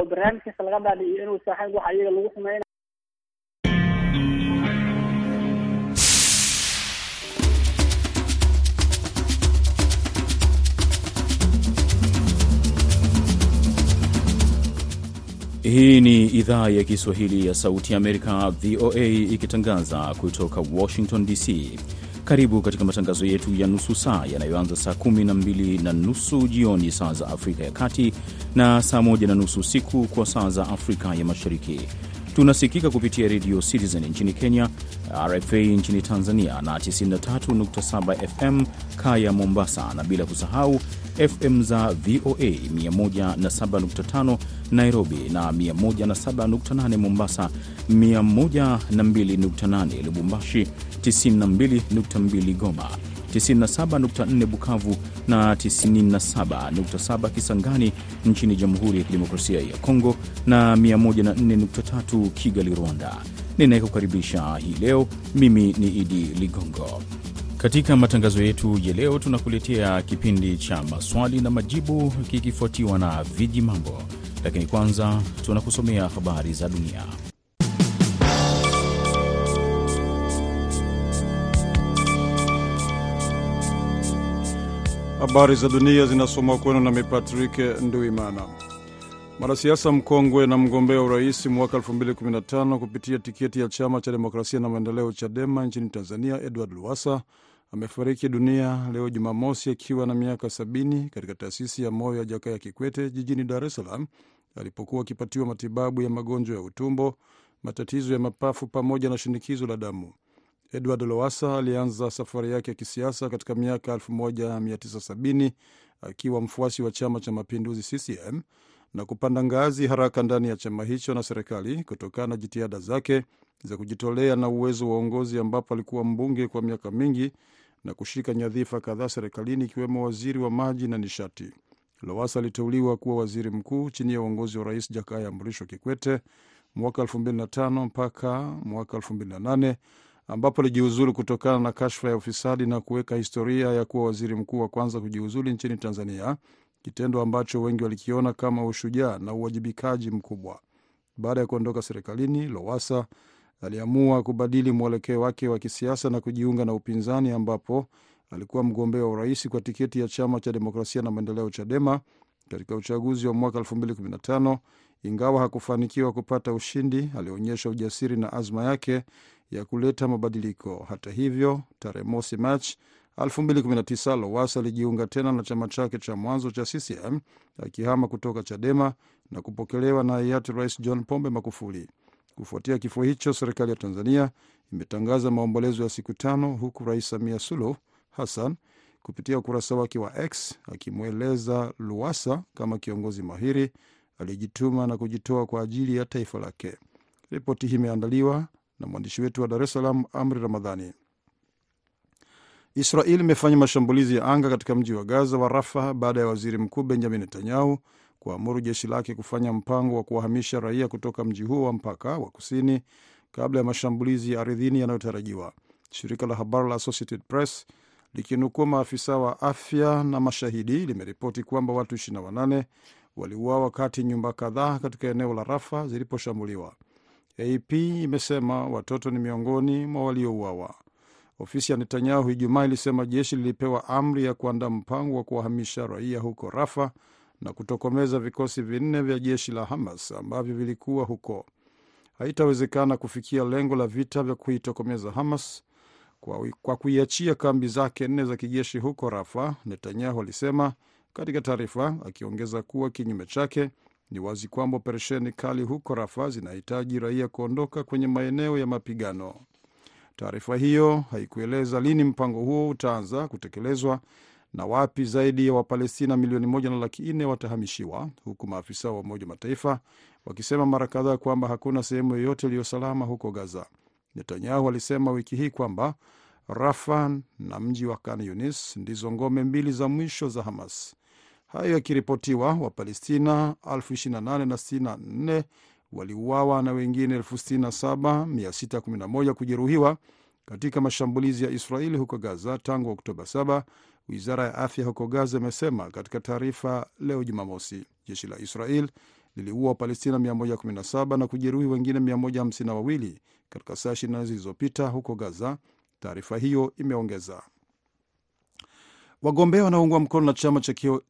oo barnaamijkasta laga dhaadhiciyo inuu saaxiib waxa iyaga lagu xumeynay Hii ni idhaa ya Kiswahili ya Sauti ya Amerika, VOA, ikitangaza kutoka Washington DC. Karibu katika matangazo yetu ya nusu saa yanayoanza saa kumi na mbili na nusu jioni saa za Afrika ya Kati na saa moja na nusu usiku kwa saa za Afrika ya Mashariki. Tunasikika kupitia redio Citizen nchini Kenya, RFA nchini Tanzania na 93.7 FM Kaya Mombasa, na bila kusahau FM za VOA 107.5 Nairobi na 107.8 Mombasa, 102.8 Lubumbashi, 92.2 Goma, 97.4 Bukavu na 97.7 Kisangani nchini Jamhuri ya Kidemokrasia ya Kongo na 104.3 Kigali, Rwanda. Ninayekukaribisha hii leo mimi ni Idi Ligongo. Katika matangazo yetu ya leo tunakuletea kipindi cha maswali na majibu kikifuatiwa na viji mambo, lakini kwanza tunakusomea habari za dunia. Habari za dunia zinasomwa kwenu nami Patrick Nduimana. Mwanasiasa mkongwe na mgombea urais mwaka 2015 kupitia tiketi ya chama cha demokrasia na maendeleo CHADEMA nchini Tanzania, Edward Lowassa amefariki dunia leo Jumamosi akiwa na miaka 70 katika taasisi ya moyo ya Jakaya Kikwete jijini Dar es Salaam alipokuwa akipatiwa matibabu ya magonjwa ya utumbo, matatizo ya mapafu pamoja na shinikizo la damu. Edward Lowassa alianza safari yake ya kisiasa katika miaka 1970 akiwa mfuasi wa chama cha mapinduzi CCM na kupanda ngazi haraka ndani ya chama hicho na serikali kutokana na jitihada zake za kujitolea na uwezo wa uongozi, ambapo alikuwa mbunge kwa miaka mingi na kushika nyadhifa kadhaa serikalini ikiwemo waziri wa maji na nishati. Lowassa aliteuliwa kuwa waziri mkuu chini ya uongozi wa Rais Jakaya Mrisho Kikwete mwaka 2005 mpaka mwaka 2008 ambapo alijiuzulu kutokana na kashfa ya ufisadi na kuweka historia ya kuwa waziri mkuu wa kwanza kujiuzulu nchini Tanzania, kitendo ambacho wengi walikiona kama ushujaa na uwajibikaji mkubwa. Baada ya kuondoka serikalini, Lowassa aliamua kubadili mwelekeo wake wa kisiasa na kujiunga na upinzani, ambapo alikuwa mgombea wa urais kwa tiketi ya chama cha demokrasia na maendeleo CHADEMA katika uchaguzi wa mwaka 2015. Ingawa hakufanikiwa kupata ushindi, alionyesha ujasiri na azma yake ya kuleta mabadiliko. Hata hivyo, tarehe mosi Machi 2019 Lowassa alijiunga tena na chama chake cha mwanzo cha CCM akihama kutoka CHADEMA na kupokelewa na hayati Rais John Pombe Magufuli. Kufuatia kifo hicho, serikali ya Tanzania imetangaza maombolezo ya siku tano, huku Rais Samia Suluhu Hassan kupitia ukurasa wake wa X akimweleza Lowassa kama kiongozi mahiri aliyejituma na kujitoa kwa ajili ya taifa lake. Ripoti hii imeandaliwa na mwandishi wetu wa Dar es Salaam, Amri Ramadhani. Israel imefanya mashambulizi ya anga katika mji wa Gaza wa Rafa baada ya waziri mkuu Benjamin Netanyahu kuamuru jeshi lake kufanya mpango wa kuwahamisha raia kutoka mji huo wa mpaka wa kusini kabla ya mashambulizi ya ardhini yanayotarajiwa. Shirika la habari la Associated Press likinukua maafisa wa afya na mashahidi limeripoti kwamba watu 28 waliuawa wakati nyumba kadhaa katika eneo la Rafa ziliposhambuliwa. AP imesema watoto ni miongoni mwa waliouawa. Ofisi ya Netanyahu Ijumaa ilisema jeshi lilipewa amri ya kuandaa mpango wa kuwahamisha raia huko Rafa na kutokomeza vikosi vinne vya jeshi la Hamas ambavyo vilikuwa huko. Haitawezekana kufikia lengo la vita vya kuitokomeza Hamas kwa, kwa kuiachia kambi zake nne za kijeshi huko Rafa, Netanyahu alisema katika taarifa, akiongeza kuwa kinyume chake ni wazi kwamba operesheni kali huko Rafa zinahitaji raia kuondoka kwenye maeneo ya mapigano. Taarifa hiyo haikueleza lini mpango huo utaanza kutekelezwa na wapi zaidi ya Wapalestina milioni moja na laki nne watahamishiwa, huku maafisa wa Umoja Mataifa wakisema mara kadhaa kwamba hakuna sehemu yoyote iliyosalama huko Gaza. Netanyahu alisema wiki hii kwamba Rafa na mji wa Khan Yunis ndizo ngome mbili za mwisho za Hamas. Hayo yakiripotiwa, Wapalestina 2864 waliuawa na wengine 67611 kujeruhiwa katika mashambulizi ya Israeli huko Gaza tangu Oktoba 7, wizara ya afya huko Gaza imesema katika taarifa leo Jumamosi. Jeshi la Israel liliua Wapalestina 117 na kujeruhi wengine 152 katika saa 24 zilizopita huko Gaza, taarifa hiyo imeongeza. Wagombea wanaoungwa mkono na chama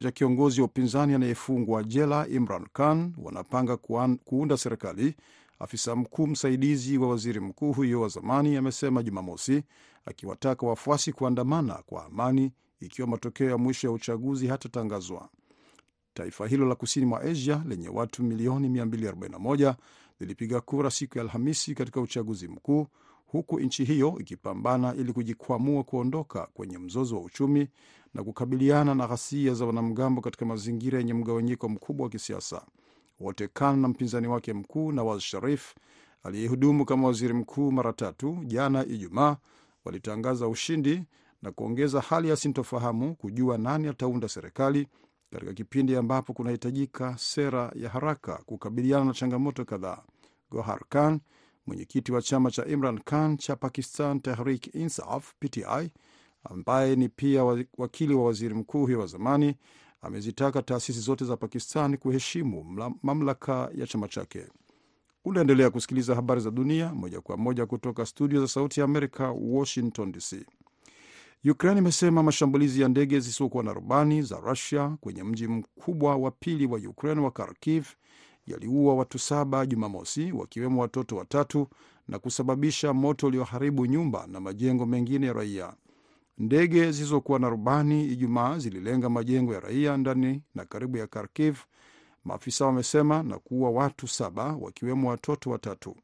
cha kiongozi wa upinzani anayefungwa jela Imran Khan wanapanga kuunda serikali. Afisa mkuu msaidizi wa waziri mkuu huyo wa zamani amesema Jumamosi, akiwataka wafuasi kuandamana kwa amani ikiwa matokeo ya mwisho ya uchaguzi hatatangazwa. Taifa hilo la kusini mwa Asia lenye watu milioni 241 lilipiga kura siku ya Alhamisi katika uchaguzi mkuu, huku nchi hiyo ikipambana ili kujikwamua kuondoka kwenye mzozo wa uchumi na kukabiliana na ghasia za wanamgambo katika mazingira yenye mgawanyiko mkubwa wa kisiasa. Wote Khan na mpinzani wake mkuu Nawaz Sharif aliyehudumu kama waziri mkuu mara tatu, jana Ijumaa walitangaza ushindi na kuongeza hali ya sintofahamu kujua nani ataunda serikali katika kipindi ambapo kunahitajika sera ya haraka kukabiliana na changamoto kadhaa. Gohar Khan, mwenyekiti wa chama cha Imran Khan cha Pakistan Tehrik Insaf PTI, ambaye ni pia wakili wa waziri mkuu huyo wa zamani, amezitaka taasisi zote za Pakistan kuheshimu mamlaka ya chama chake. Unaendelea kusikiliza habari za dunia moja kwa moja kutoka studio za Sauti ya Amerika, Washington DC. Ukraine imesema mashambulizi ya ndege zisizokuwa na rubani za Rusia kwenye mji mkubwa wa pili wa Ukraine wa Kharkiv yaliua watu saba Jumamosi, wakiwemo watoto watatu na kusababisha moto ulioharibu nyumba na majengo mengine ya raia. Ndege zilizokuwa na rubani Ijumaa zililenga majengo ya raia ndani na karibu ya Kharkiv, maafisa wamesema, na kuua watu saba, wakiwemo watoto watatu.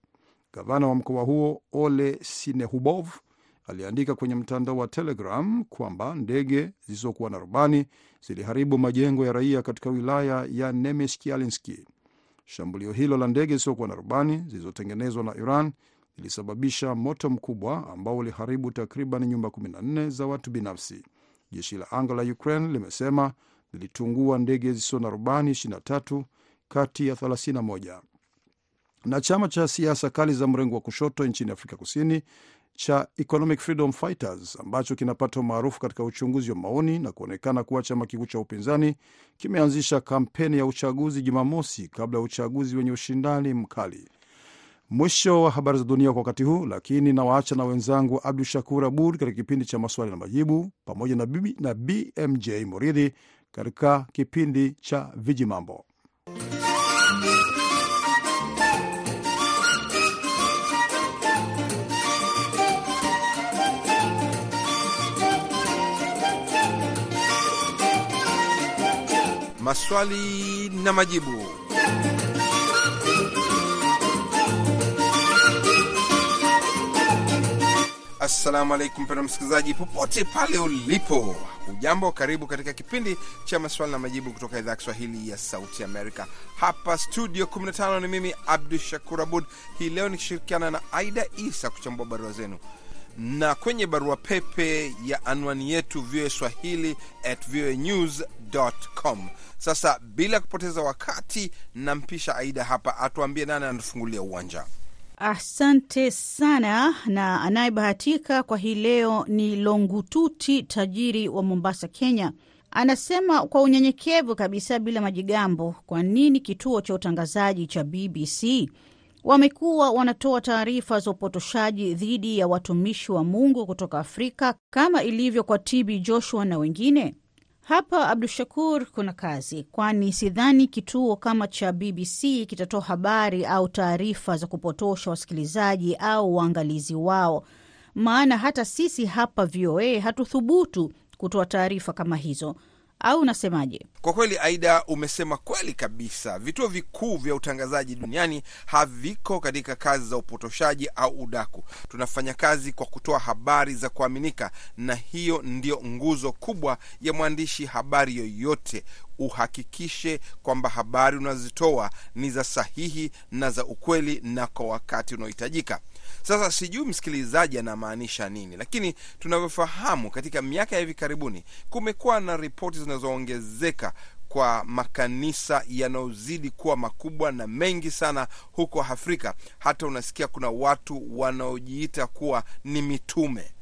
Gavana wa mkoa huo Ole Sinehubov aliandika kwenye mtandao wa Telegram kwamba ndege zisizokuwa na rubani ziliharibu majengo ya raia katika wilaya ya Nemeskialinski. Shambulio hilo la ndege zisizokuwa na rubani zilizotengenezwa na Iran lilisababisha moto mkubwa ambao uliharibu takriban nyumba 14 za watu binafsi. Jeshi la anga la Ukraine limesema lilitungua ndege zisizo na rubani 23 kati ya 31. Na chama cha siasa kali za mrengo wa kushoto nchini Afrika Kusini cha Economic Freedom Fighters ambacho kinapata umaarufu katika uchunguzi wa maoni na kuonekana kuwa chama kikuu cha upinzani kimeanzisha kampeni ya uchaguzi Jumamosi kabla ya uchaguzi wenye ushindani mkali. Mwisho wa habari za dunia kwa wakati huu, lakini nawaacha na wenzangu Abdu Shakur Abud katika kipindi cha maswali na majibu pamoja na, bibi, na BMJ Moridhi katika kipindi cha viji Maswali na majibu. Assalamu alaikum mpendwa msikilizaji, popote pale ulipo, ujambo. Karibu katika kipindi cha maswali na majibu kutoka idhaa ya Kiswahili ya Sauti Amerika. Hapa studio 15 ni mimi Abdu Shakur Abud, hii leo nikishirikiana na Aida Isa kuchambua barua zenu na kwenye barua pepe ya anwani yetu VOA Swahili at voanews.com. Sasa bila kupoteza wakati, nampisha Aida hapa atuambie nani anatufungulia uwanja. Asante sana, na anayebahatika kwa hii leo ni Longututi, tajiri wa Mombasa, Kenya. Anasema kwa unyenyekevu kabisa, bila majigambo, kwa nini kituo cha utangazaji cha BBC wamekuwa wanatoa taarifa za upotoshaji dhidi ya watumishi wa Mungu kutoka Afrika kama ilivyo kwa TB Joshua na wengine? Hapa Abdu Shakur, kuna kazi, kwani sidhani kituo kama cha BBC kitatoa habari au taarifa za kupotosha wasikilizaji au waangalizi wao, maana hata sisi hapa VOA hatuthubutu kutoa taarifa kama hizo au unasemaje? Kwa kweli, Aida, umesema kweli kabisa. Vituo vikuu vya utangazaji duniani haviko katika kazi za upotoshaji au udaku. Tunafanya kazi kwa kutoa habari za kuaminika, na hiyo ndio nguzo kubwa ya mwandishi habari yoyote. Uhakikishe kwamba habari unazitoa ni za sahihi na za ukweli na kwa wakati unaohitajika. Sasa sijui msikilizaji anamaanisha nini, lakini tunavyofahamu, katika miaka ya hivi karibuni kumekuwa na ripoti zinazoongezeka kwa makanisa yanayozidi kuwa makubwa na mengi sana huko Afrika. Hata unasikia kuna watu wanaojiita kuwa ni mitume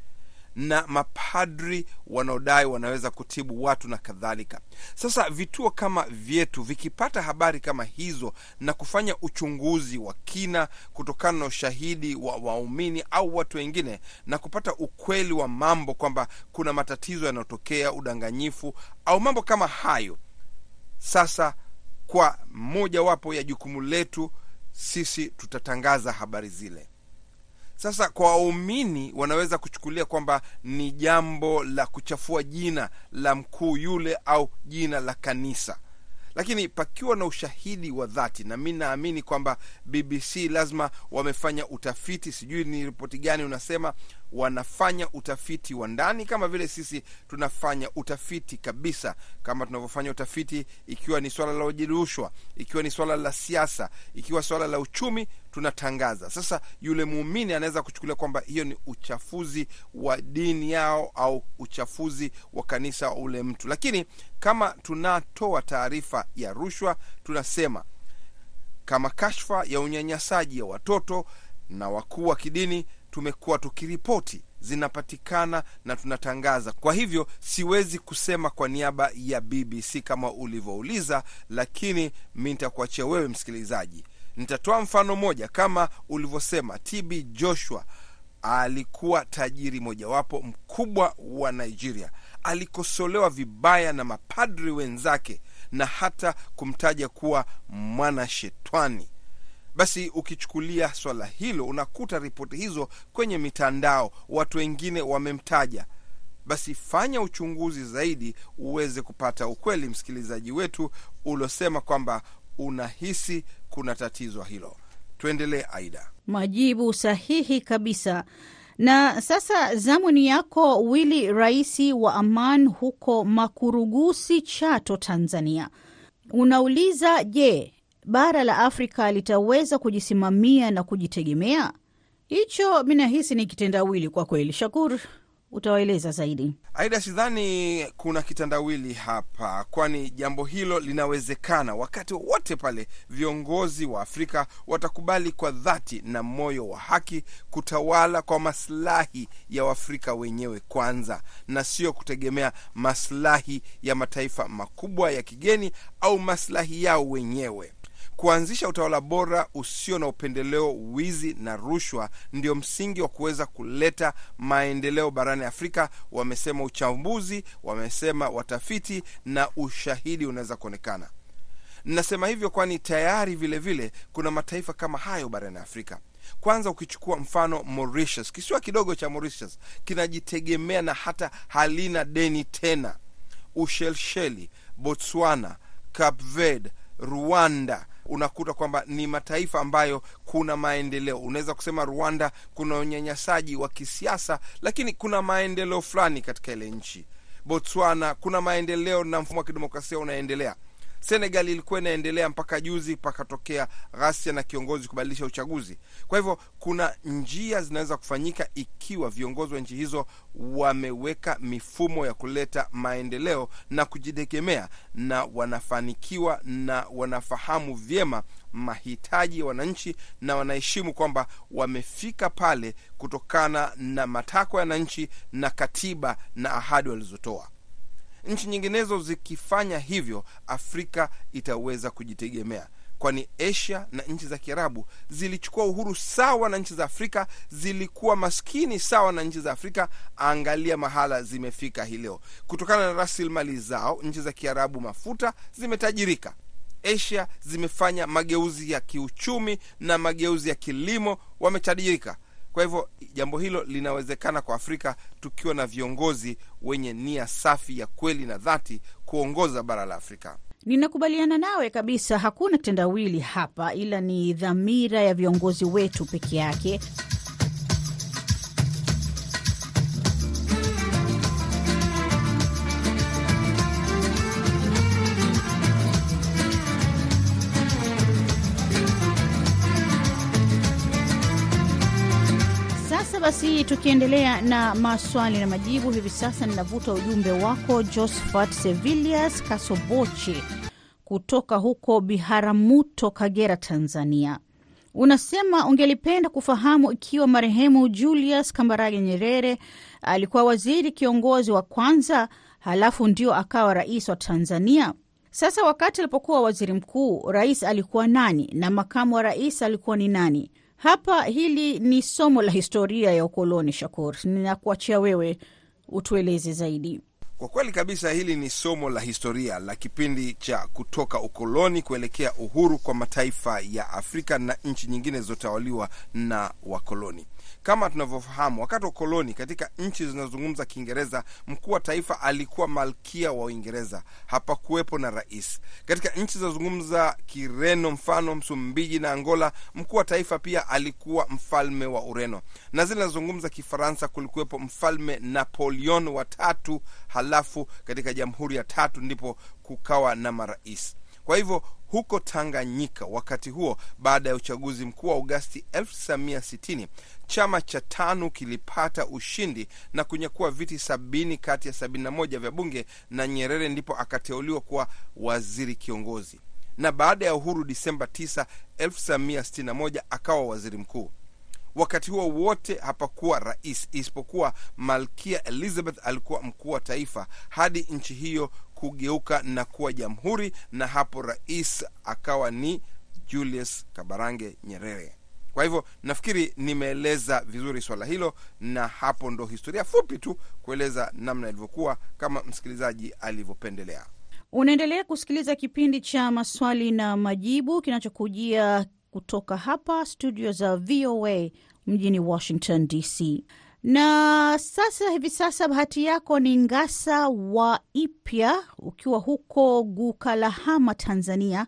na mapadri wanaodai wanaweza kutibu watu na kadhalika. Sasa vituo kama vyetu vikipata habari kama hizo na kufanya uchunguzi wa kina kutokana na ushahidi wa waumini au watu wengine na kupata ukweli wa mambo kwamba kuna matatizo yanayotokea, udanganyifu au mambo kama hayo, sasa kwa mojawapo ya jukumu letu sisi tutatangaza habari zile. Sasa kwa waumini wanaweza kuchukulia kwamba ni jambo la kuchafua jina la mkuu yule au jina la kanisa, lakini pakiwa na ushahidi wa dhati, na mi naamini kwamba BBC lazima wamefanya utafiti. Sijui ni ripoti gani unasema wanafanya utafiti wa ndani kama vile sisi tunafanya utafiti kabisa, kama tunavyofanya utafiti ikiwa ni swala la ujirushwa, ikiwa ni swala la siasa, ikiwa swala la uchumi, tunatangaza. Sasa yule muumini anaweza kuchukulia kwamba hiyo ni uchafuzi wa dini yao au uchafuzi wa kanisa wa ule mtu, lakini kama tunatoa taarifa ya rushwa, tunasema kama kashfa ya unyanyasaji ya watoto na wakuu wa kidini tumekuwa tukiripoti zinapatikana na tunatangaza. Kwa hivyo siwezi kusema kwa niaba ya BBC kama ulivyouliza, lakini mi nitakuachia wewe msikilizaji. Nitatoa mfano moja kama ulivyosema. TB Joshua alikuwa tajiri mojawapo mkubwa wa Nigeria, alikosolewa vibaya na mapadri wenzake na hata kumtaja kuwa mwanashetani. Basi ukichukulia swala hilo, unakuta ripoti hizo kwenye mitandao, watu wengine wamemtaja. Basi fanya uchunguzi zaidi uweze kupata ukweli, msikilizaji wetu, uliosema kwamba unahisi kuna tatizo hilo. Tuendelee, Aida. Majibu sahihi kabisa. Na sasa zamu ni yako, Wili Raisi wa Aman huko Makurugusi, Chato, Tanzania. Unauliza, je, bara la Afrika litaweza kujisimamia na kujitegemea? Hicho mi nahisi ni kitendawili kwa kweli. Shakur, utawaeleza zaidi. Aida, sidhani kuna kitandawili hapa, kwani jambo hilo linawezekana wakati wowote pale viongozi wa Afrika watakubali kwa dhati na moyo wa haki kutawala kwa maslahi ya Waafrika wenyewe kwanza, na sio kutegemea maslahi ya mataifa makubwa ya kigeni au maslahi yao wenyewe. Kuanzisha utawala bora usio na upendeleo, wizi na rushwa ndio msingi wa kuweza kuleta maendeleo barani Afrika, wamesema uchambuzi, wamesema watafiti, na ushahidi unaweza kuonekana. Nasema hivyo kwani tayari vilevile vile, kuna mataifa kama hayo barani Afrika. Kwanza ukichukua mfano Mauritius, kisiwa kidogo cha Mauritius kinajitegemea na hata halina deni tena. Ushelsheli, Botswana, Cape Verde, Rwanda unakuta kwamba ni mataifa ambayo kuna maendeleo. Unaweza kusema Rwanda kuna unyanyasaji wa kisiasa, lakini kuna maendeleo fulani katika ile nchi. Botswana kuna maendeleo na mfumo wa kidemokrasia unaendelea. Senegal ilikuwa inaendelea mpaka juzi, pakatokea ghasia na kiongozi kubadilisha uchaguzi. Kwa hivyo kuna njia zinaweza kufanyika ikiwa viongozi wa nchi hizo wameweka mifumo ya kuleta maendeleo na kujitegemea, na wanafanikiwa na wanafahamu vyema mahitaji ya wananchi na wanaheshimu kwamba wamefika pale kutokana na matakwa ya wananchi na katiba na ahadi walizotoa. Nchi nyinginezo zikifanya hivyo, Afrika itaweza kujitegemea, kwani Asia na nchi za Kiarabu zilichukua uhuru sawa na nchi za Afrika, zilikuwa maskini sawa na nchi za Afrika. Angalia mahala zimefika hii leo, kutokana na rasilimali zao. Nchi za Kiarabu mafuta zimetajirika, Asia zimefanya mageuzi ya kiuchumi na mageuzi ya kilimo, wametajirika. Kwa hivyo jambo hilo linawezekana kwa Afrika tukiwa na viongozi wenye nia safi ya kweli na dhati kuongoza bara la Afrika. Ninakubaliana nawe kabisa, hakuna tendawili hapa, ila ni dhamira ya viongozi wetu peke yake. Basi, tukiendelea na maswali na majibu, hivi sasa ninavuta ujumbe wako Josephat Sevilius Kasobochi kutoka huko Biharamuto, Kagera, Tanzania. Unasema ungelipenda kufahamu ikiwa marehemu Julius Kambarage Nyerere alikuwa waziri kiongozi wa kwanza, halafu ndio akawa rais wa Tanzania. Sasa wakati alipokuwa waziri mkuu, rais alikuwa nani na makamu wa rais alikuwa ni nani? Hapa hili ni somo la historia ya ukoloni. Shakur, ninakuachia wewe utueleze zaidi. Kwa kweli kabisa, hili ni somo la historia la kipindi cha kutoka ukoloni kuelekea uhuru kwa mataifa ya Afrika na nchi nyingine zilizotawaliwa na wakoloni. Kama tunavyofahamu, wakati wa ukoloni katika nchi zinazozungumza Kiingereza, mkuu wa taifa alikuwa malkia wa Uingereza, hapakuwepo na rais. Katika nchi zinazozungumza Kireno, mfano Msumbiji na Angola, mkuu wa taifa pia alikuwa mfalme wa Ureno, na zile zinazozungumza Kifaransa kulikuwepo mfalme Napoleon wa tatu. Halafu katika jamhuri ya tatu ndipo kukawa na marais. Kwa hivyo huko Tanganyika wakati huo, baada ya uchaguzi mkuu wa Agosti 1960 chama cha TANU kilipata ushindi na kunyakua viti sabini kati ya sabini na moja vya bunge, na Nyerere ndipo akateuliwa kuwa waziri kiongozi, na baada ya uhuru Disemba 9, 1961 akawa waziri mkuu. Wakati huo wote hapakuwa rais isipokuwa Malkia Elizabeth alikuwa mkuu wa taifa hadi nchi hiyo kugeuka na kuwa jamhuri, na hapo rais akawa ni Julius Kabarange Nyerere. Kwa hivyo nafikiri nimeeleza vizuri swala hilo, na hapo ndo historia fupi tu kueleza namna ilivyokuwa, kama msikilizaji alivyopendelea. Unaendelea kusikiliza kipindi cha maswali na majibu kinachokujia kutoka hapa studio za VOA mjini Washington DC. Na sasa hivi sasa bahati yako ni Ngasa wa Ipya, ukiwa huko Gukalahama, Tanzania.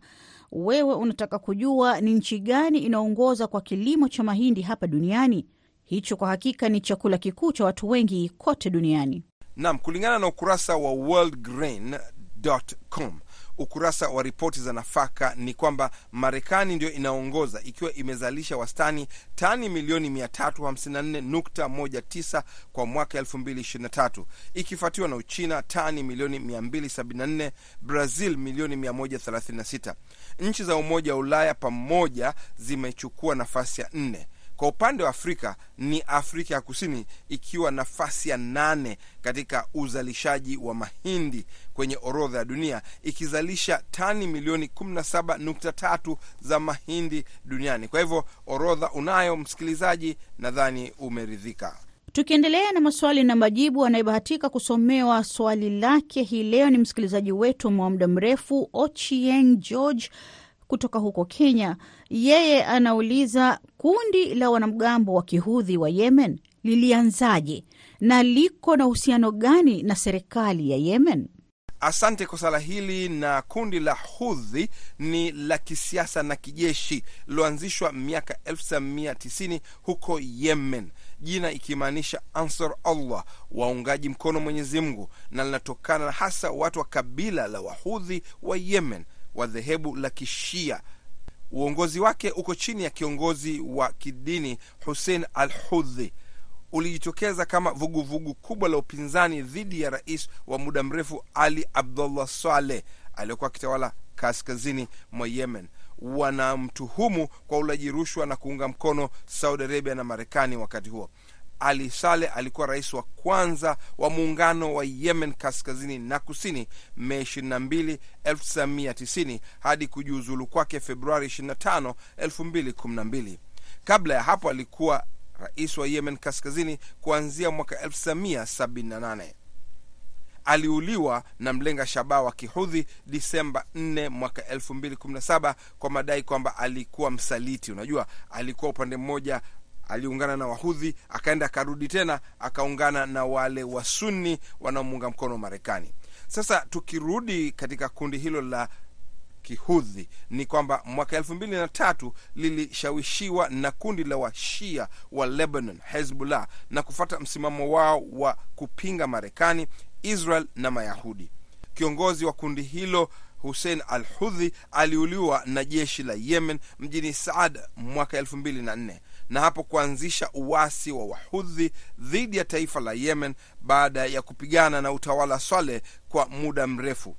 Wewe unataka kujua ni nchi gani inaongoza kwa kilimo cha mahindi hapa duniani. Hicho kwa hakika ni chakula kikuu cha watu wengi kote duniani. Naam, kulingana na ukurasa wa worldgrain.com ukurasa wa ripoti za nafaka ni kwamba Marekani ndio inaongoza ikiwa imezalisha wastani tani milioni 354.19 kwa mwaka 2023 ikifuatiwa na Uchina tani milioni 274, Brazil milioni 136. Nchi za Umoja wa Ulaya pamoja zimechukua nafasi ya nne. Kwa upande wa Afrika ni Afrika ya Kusini ikiwa nafasi ya nane katika uzalishaji wa mahindi kwenye orodha ya dunia ikizalisha tani milioni 17.3 za mahindi duniani. Kwa hivyo orodha unayo msikilizaji, nadhani umeridhika. Tukiendelea na maswali na majibu, anayebahatika kusomewa swali lake hii leo ni msikilizaji wetu wa muda mrefu Ochieng George kutoka huko Kenya. Yeye anauliza kundi la wanamgambo wa kihudhi wa Yemen lilianzaje na liko na uhusiano gani na serikali ya Yemen? Asante kwa swala hili. Na kundi la Hudhi ni la kisiasa na kijeshi liloanzishwa miaka 1990 huko Yemen, jina ikimaanisha Ansar Allah, waungaji mkono Mwenyezi Mungu, na linatokana na hasa watu wa kabila la Wahudhi wa Yemen wa dhehebu la Kishia. Uongozi wake uko chini ya kiongozi wa kidini Hussein al Hudhi. Ulijitokeza kama vuguvugu vugu kubwa la upinzani dhidi ya rais wa muda mrefu Ali Abdullah Saleh aliyokuwa akitawala kaskazini mwa Yemen. Wanamtuhumu kwa ulaji rushwa na kuunga mkono Saudi Arabia na Marekani. Wakati huo ali Saleh alikuwa rais wa kwanza wa muungano wa Yemen kaskazini na kusini Mei 22, 1990 hadi kujiuzulu kwake Februari 25, 2012. Kabla ya hapo alikuwa rais wa Yemen kaskazini kuanzia mwaka 1978. Aliuliwa na mlenga shabaha wa kihudhi Disemba 4 mwaka 2017 kwa madai kwamba alikuwa msaliti. Unajua, alikuwa upande mmoja aliungana na Wahudhi akaenda akarudi tena akaungana na wale Wasunni wanaomuunga mkono Marekani. Sasa tukirudi katika kundi hilo la Kihudhi ni kwamba mwaka elfu mbili na tatu lilishawishiwa na kundi la Washia wa Lebanon, Hezbollah, na kufuata msimamo wao wa kupinga Marekani, Israel na Mayahudi. Kiongozi wa kundi hilo Hussein al Hudhi aliuliwa na jeshi la Yemen mjini Saad mwaka elfu mbili na nne na hapo kuanzisha uasi wa Wahudhi dhidi ya taifa la Yemen baada ya kupigana na utawala Saleh kwa muda mrefu,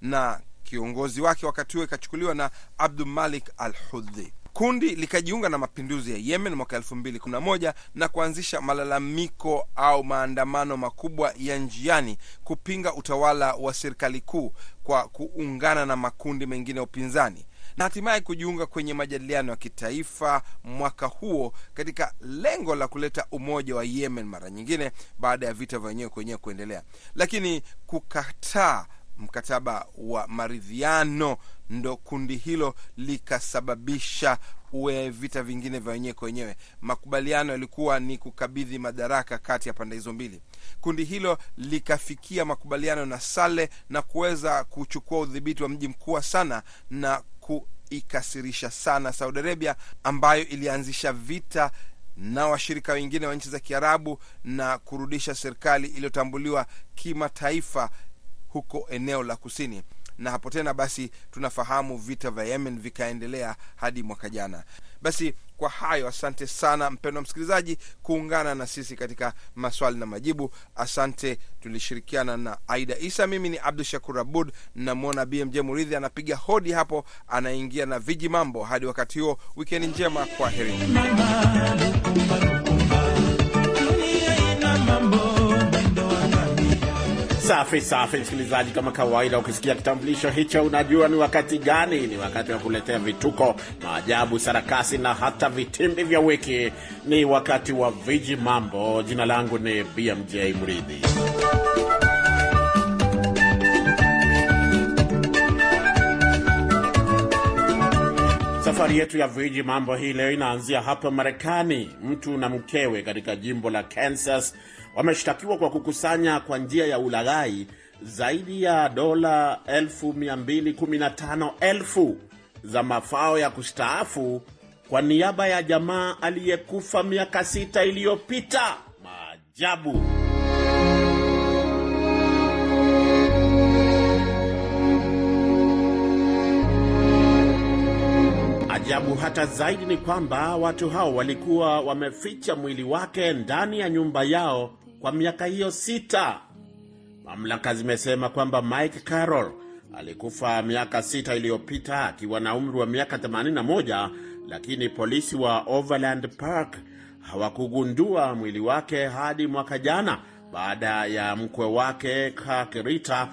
na kiongozi wake wakati huo ikachukuliwa na Abdul Malik al Hudhi. Kundi likajiunga na mapinduzi ya Yemen mwaka 2011 na kuanzisha malalamiko au maandamano makubwa ya njiani kupinga utawala wa serikali kuu kwa kuungana na makundi mengine ya upinzani na hatimaye kujiunga kwenye majadiliano ya kitaifa mwaka huo katika lengo la kuleta umoja wa Yemen mara nyingine baada ya vita vya wenyewe kwa wenyewe kuendelea, lakini kukataa mkataba wa maridhiano ndo kundi hilo likasababisha uwe vita vingine vya wenyewe kwa wenyewe. Makubaliano yalikuwa ni kukabidhi madaraka kati ya pande hizo mbili. Kundi hilo likafikia makubaliano na Sale na kuweza kuchukua udhibiti wa mji mkuu wa Sana na kuikasirisha sana Saudi Arabia ambayo ilianzisha vita na washirika wengine wa nchi za Kiarabu na kurudisha serikali iliyotambuliwa kimataifa huko eneo la kusini na hapo tena basi tunafahamu vita vya Yemen vikaendelea hadi mwaka jana. Basi kwa hayo, asante sana mpendwa msikilizaji kuungana na sisi katika maswali na majibu. Asante, tulishirikiana na Aida Isa. Mimi ni Abdu Shakur Abud, namwona BMJ Muridhi anapiga hodi hapo, anaingia na viji mambo. Hadi wakati huo, wikendi njema, kwa heri. Safi safi, msikilizaji, kama kawaida, ukisikia kitambulisho hicho unajua ni wakati gani. Ni wakati wa kuletea vituko, maajabu, sarakasi na hata vitimbi vya wiki. Ni wakati wa viji mambo. Jina langu ni BMJ Mridhi. Safari yetu ya viji mambo hii leo inaanzia hapa Marekani. Mtu na mkewe katika jimbo la Kansas wameshtakiwa kwa kukusanya kwa njia ya ulaghai zaidi ya dola 215,000 za mafao ya kustaafu kwa niaba ya jamaa aliyekufa miaka sita iliyopita. Maajabu! Ajabu hata zaidi ni kwamba watu hao walikuwa wameficha mwili wake ndani ya nyumba yao kwa miaka hiyo sita. Mamlaka zimesema kwamba Mike Carroll alikufa miaka sita iliyopita akiwa na umri wa miaka 81, lakini polisi wa Overland Park hawakugundua mwili wake hadi mwaka jana baada ya mkwe wake Ritter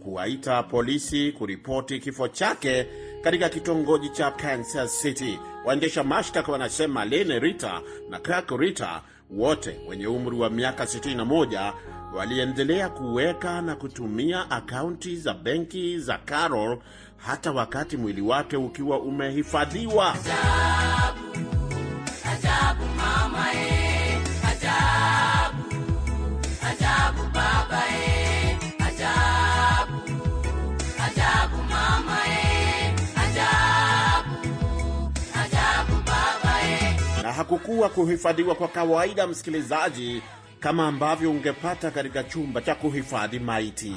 kuwaita polisi kuripoti kifo chake katika kitongoji cha Kansas City. Waendesha mashtaka wanasema Lene Rita na Kirk Rita wote wenye umri wa miaka 61 waliendelea kuweka na kutumia akaunti za benki za Carol hata wakati mwili wake ukiwa umehifadhiwa. Hakukuwa kuhifadhiwa kwa kawaida, msikilizaji, kama ambavyo ungepata katika chumba cha kuhifadhi maiti.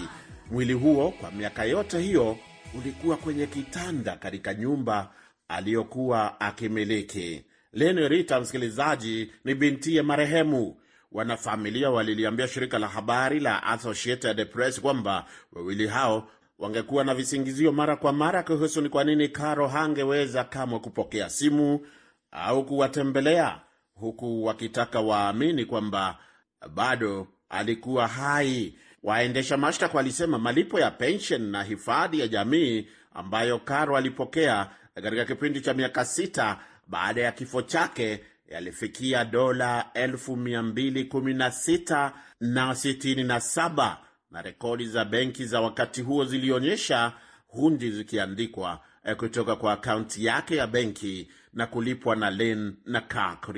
Mwili huo kwa miaka yote hiyo ulikuwa kwenye kitanda katika nyumba aliyokuwa akimiliki. Leni Rita, msikilizaji, ni bintiye marehemu. Wanafamilia waliliambia shirika la habari la Associated Press kwamba wawili hao wangekuwa na visingizio mara kwa mara kuhusu ni kwa nini Karo hangeweza kamwe kupokea simu au kuwatembelea, huku wakitaka waamini kwamba bado alikuwa hai. Waendesha mashtaka walisema malipo ya pension na hifadhi ya jamii ambayo Karo alipokea katika kipindi cha miaka sita baada ya kifo chake yalifikia dola elfu mia mbili kumi na sita na sitini na saba na rekodi za benki za wakati huo zilionyesha hundi zikiandikwa kutoka kwa akaunti yake ya benki na kulipwa na Len na Kirk.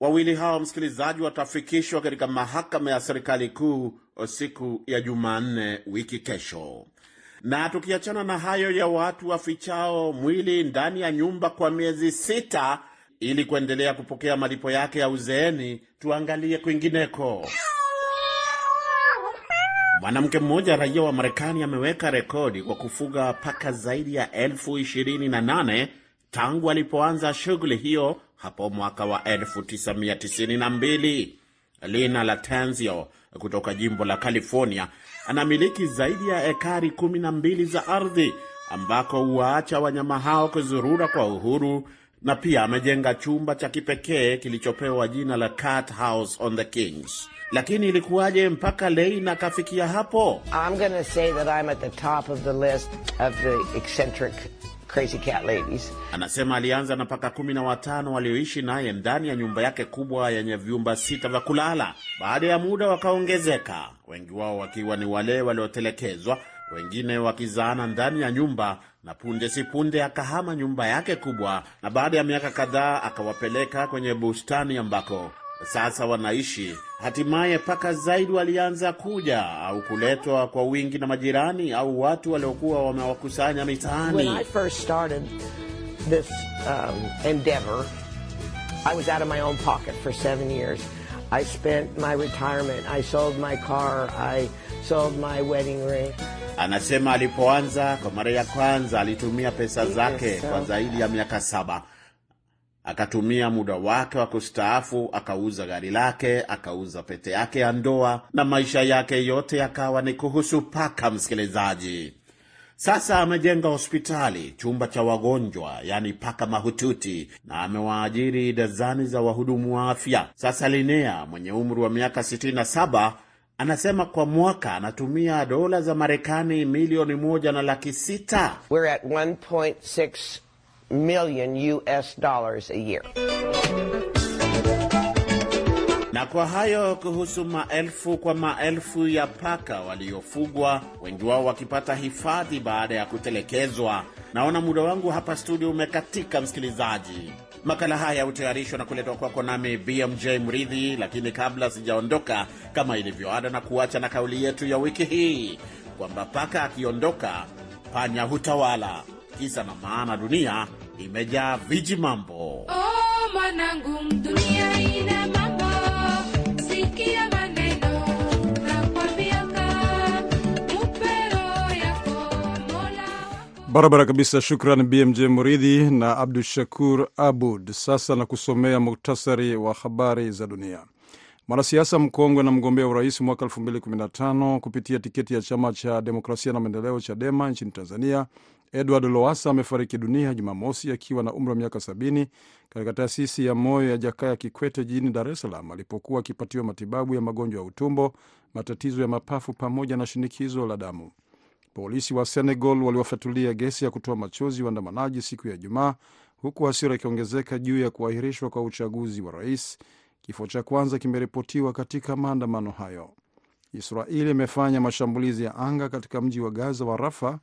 Wawili hao msikilizaji, watafikishwa katika mahakama ya serikali kuu siku ya Jumanne wiki kesho. Na tukiachana na hayo ya watu wafichao mwili ndani ya nyumba kwa miezi sita ili kuendelea kupokea malipo yake ya uzeeni, tuangalie kwingineko. Mwanamke mmoja raia wa Marekani ameweka rekodi kwa kufuga paka zaidi ya elfu ishirini na nane tangu alipoanza shughuli hiyo hapo mwaka wa 1992. Lina Latanzio kutoka jimbo la California anamiliki zaidi ya ekari 12 za ardhi ambako huwaacha wanyama hao kuzurura kwa uhuru na pia amejenga chumba cha kipekee kilichopewa jina la Cat House on the Kings. Lakini ilikuwaje mpaka Leina akafikia hapo? I'm gonna say that I'm at the top of the list of the eccentric crazy cat ladies. Anasema alianza na paka kumi na watano walioishi naye ndani ya nyumba yake kubwa yenye vyumba sita vya kulala. Baada ya muda wakaongezeka, wengi wao wakiwa ni wale waliotelekezwa, wengine wakizaana ndani ya nyumba, na punde si punde akahama nyumba yake kubwa, na baada ya miaka kadhaa akawapeleka kwenye bustani ambako sasa wanaishi. Hatimaye paka zaidi walianza kuja au kuletwa kwa wingi na majirani au watu waliokuwa wamewakusanya mitaani. Um. I spent my retirement, I sold my car, I sold my wedding ring. Anasema alipoanza kwa mara ya kwanza alitumia pesa zake kwa zaidi ya miaka saba. Akatumia muda wake wa kustaafu, akauza gari lake, akauza pete yake ya ndoa, na maisha yake yote yakawa ni kuhusu paka. Msikilizaji, sasa amejenga hospitali, chumba cha wagonjwa, yaani paka mahututi, na amewaajiri dazani za wahudumu wa afya. Sasa Linea mwenye umri wa miaka 67 anasema kwa mwaka anatumia dola za Marekani milioni moja na laki sita. We're at 1.6 million US dollars a year. Na kwa hayo kuhusu maelfu kwa maelfu ya paka waliofugwa, wengi wao wakipata hifadhi baada ya kutelekezwa. Naona muda wangu hapa studio umekatika, msikilizaji. Makala haya hutayarishwa na kuletwa kwako nami BMJ Mridhi, lakini kabla sijaondoka, kama ilivyo ada, na kuacha na kauli yetu ya wiki hii kwamba paka akiondoka, panya hutawala. Kisa na maana, dunia imejaa viji mambo. Oh, mwanangu, dunia ina Barabara kabisa. Shukran BMJ Muridhi na Abdu Shakur Abud. Sasa na kusomea muktasari wa habari za dunia. Mwanasiasa mkongwe na mgombea urais mwaka 2015 kupitia tiketi ya chama cha demokrasia na maendeleo CHADEMA nchini Tanzania, Edward Lowasa amefariki dunia Jumamosi akiwa na umri wa miaka 70 katika taasisi ya moyo ya Jakaya Kikwete jijini Dar es Salaam alipokuwa akipatiwa matibabu ya magonjwa ya utumbo, matatizo ya mapafu pamoja na shinikizo la damu. Polisi wa Senegal waliwafyatulia gesi ya kutoa machozi waandamanaji siku ya Ijumaa, huku hasira ikiongezeka juu ya kuahirishwa kwa uchaguzi wa rais. Kifo cha kwanza kimeripotiwa katika maandamano hayo. Israeli imefanya mashambulizi ya anga katika mji wa Gaza wa Rafa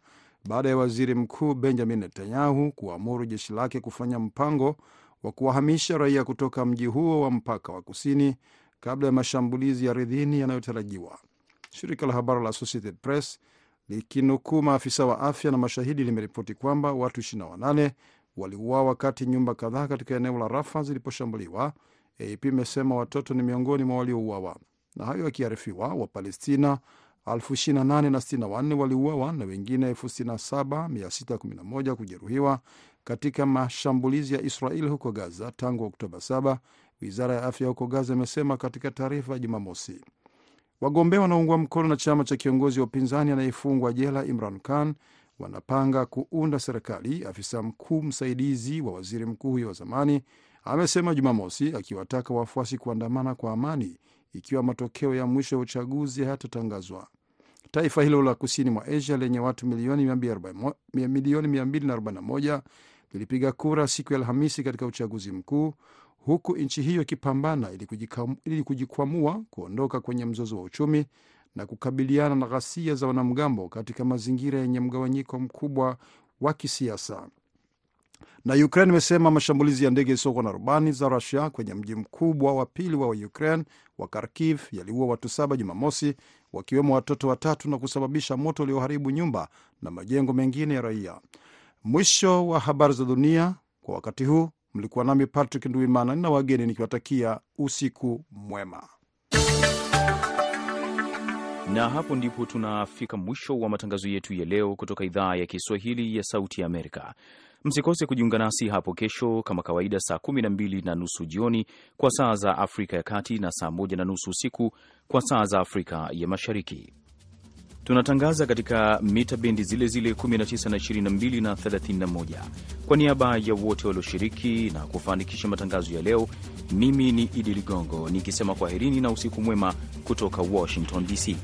baada ya waziri mkuu Benjamin Netanyahu kuamuru jeshi lake kufanya mpango wa kuwahamisha raia kutoka mji huo wa mpaka wa kusini kabla ya mashambulizi ya ardhini yanayotarajiwa. Shirika la habari la Associated Press likinukuu maafisa wa afya na mashahidi limeripoti kwamba watu 28 waliuawa wakati nyumba kadhaa katika eneo la Rafa ziliposhambuliwa. AP imesema watoto ni miongoni mwa waliouawa. Na hayo yakiarifiwa, Wapalestina 2864 waliuawa na wengine 67611 kujeruhiwa katika mashambulizi ya Israel huko Gaza tangu Oktoba 7, wizara ya afya huko Gaza imesema katika taarifa ya Jumamosi. Wagombea wanaoungwa mkono na chama cha kiongozi wa upinzani anayefungwa jela Imran Khan wanapanga kuunda serikali. Afisa mkuu msaidizi wa waziri mkuu huyo wa zamani amesema Jumamosi, akiwataka wafuasi kuandamana kwa amani ikiwa matokeo ya mwisho ya uchaguzi hayatatangazwa. Taifa hilo la kusini mwa Asia lenye watu milioni 241 lilipiga kura siku ya Alhamisi katika uchaguzi mkuu huku nchi hiyo ikipambana ili kujikwamua kuondoka kwenye mzozo wa uchumi na kukabiliana na ghasia za wanamgambo katika mazingira yenye mgawanyiko mkubwa wa kisiasa. Na Ukraine imesema mashambulizi ya ndege zisizokuwa na rubani za Rusia kwenye mji mkubwa wa pili wa Ukraine wa Kharkiv yaliua watu saba Jumamosi, wakiwemo watoto watatu na kusababisha moto ulioharibu nyumba na majengo mengine ya raia. Mwisho wa habari za dunia kwa wakati huu. Mlikuwa nami Patrick Nduimana na wageni nikiwatakia usiku mwema. Na hapo ndipo tunafika mwisho wa matangazo yetu ya leo kutoka idhaa ya Kiswahili ya Sauti ya Amerika. Msikose kujiunga nasi hapo kesho kama kawaida, saa kumi na nusu jioni kwa saa za Afrika ya Kati na saa moja na nusu usiku kwa saa za Afrika ya Mashariki. Tunatangaza katika mita bendi zile zile 19 na 22 na 31. Kwa niaba ya wote walioshiriki na kufanikisha matangazo ya leo, mimi ni Idi Ligongo nikisema kwaherini na usiku mwema kutoka Washington DC.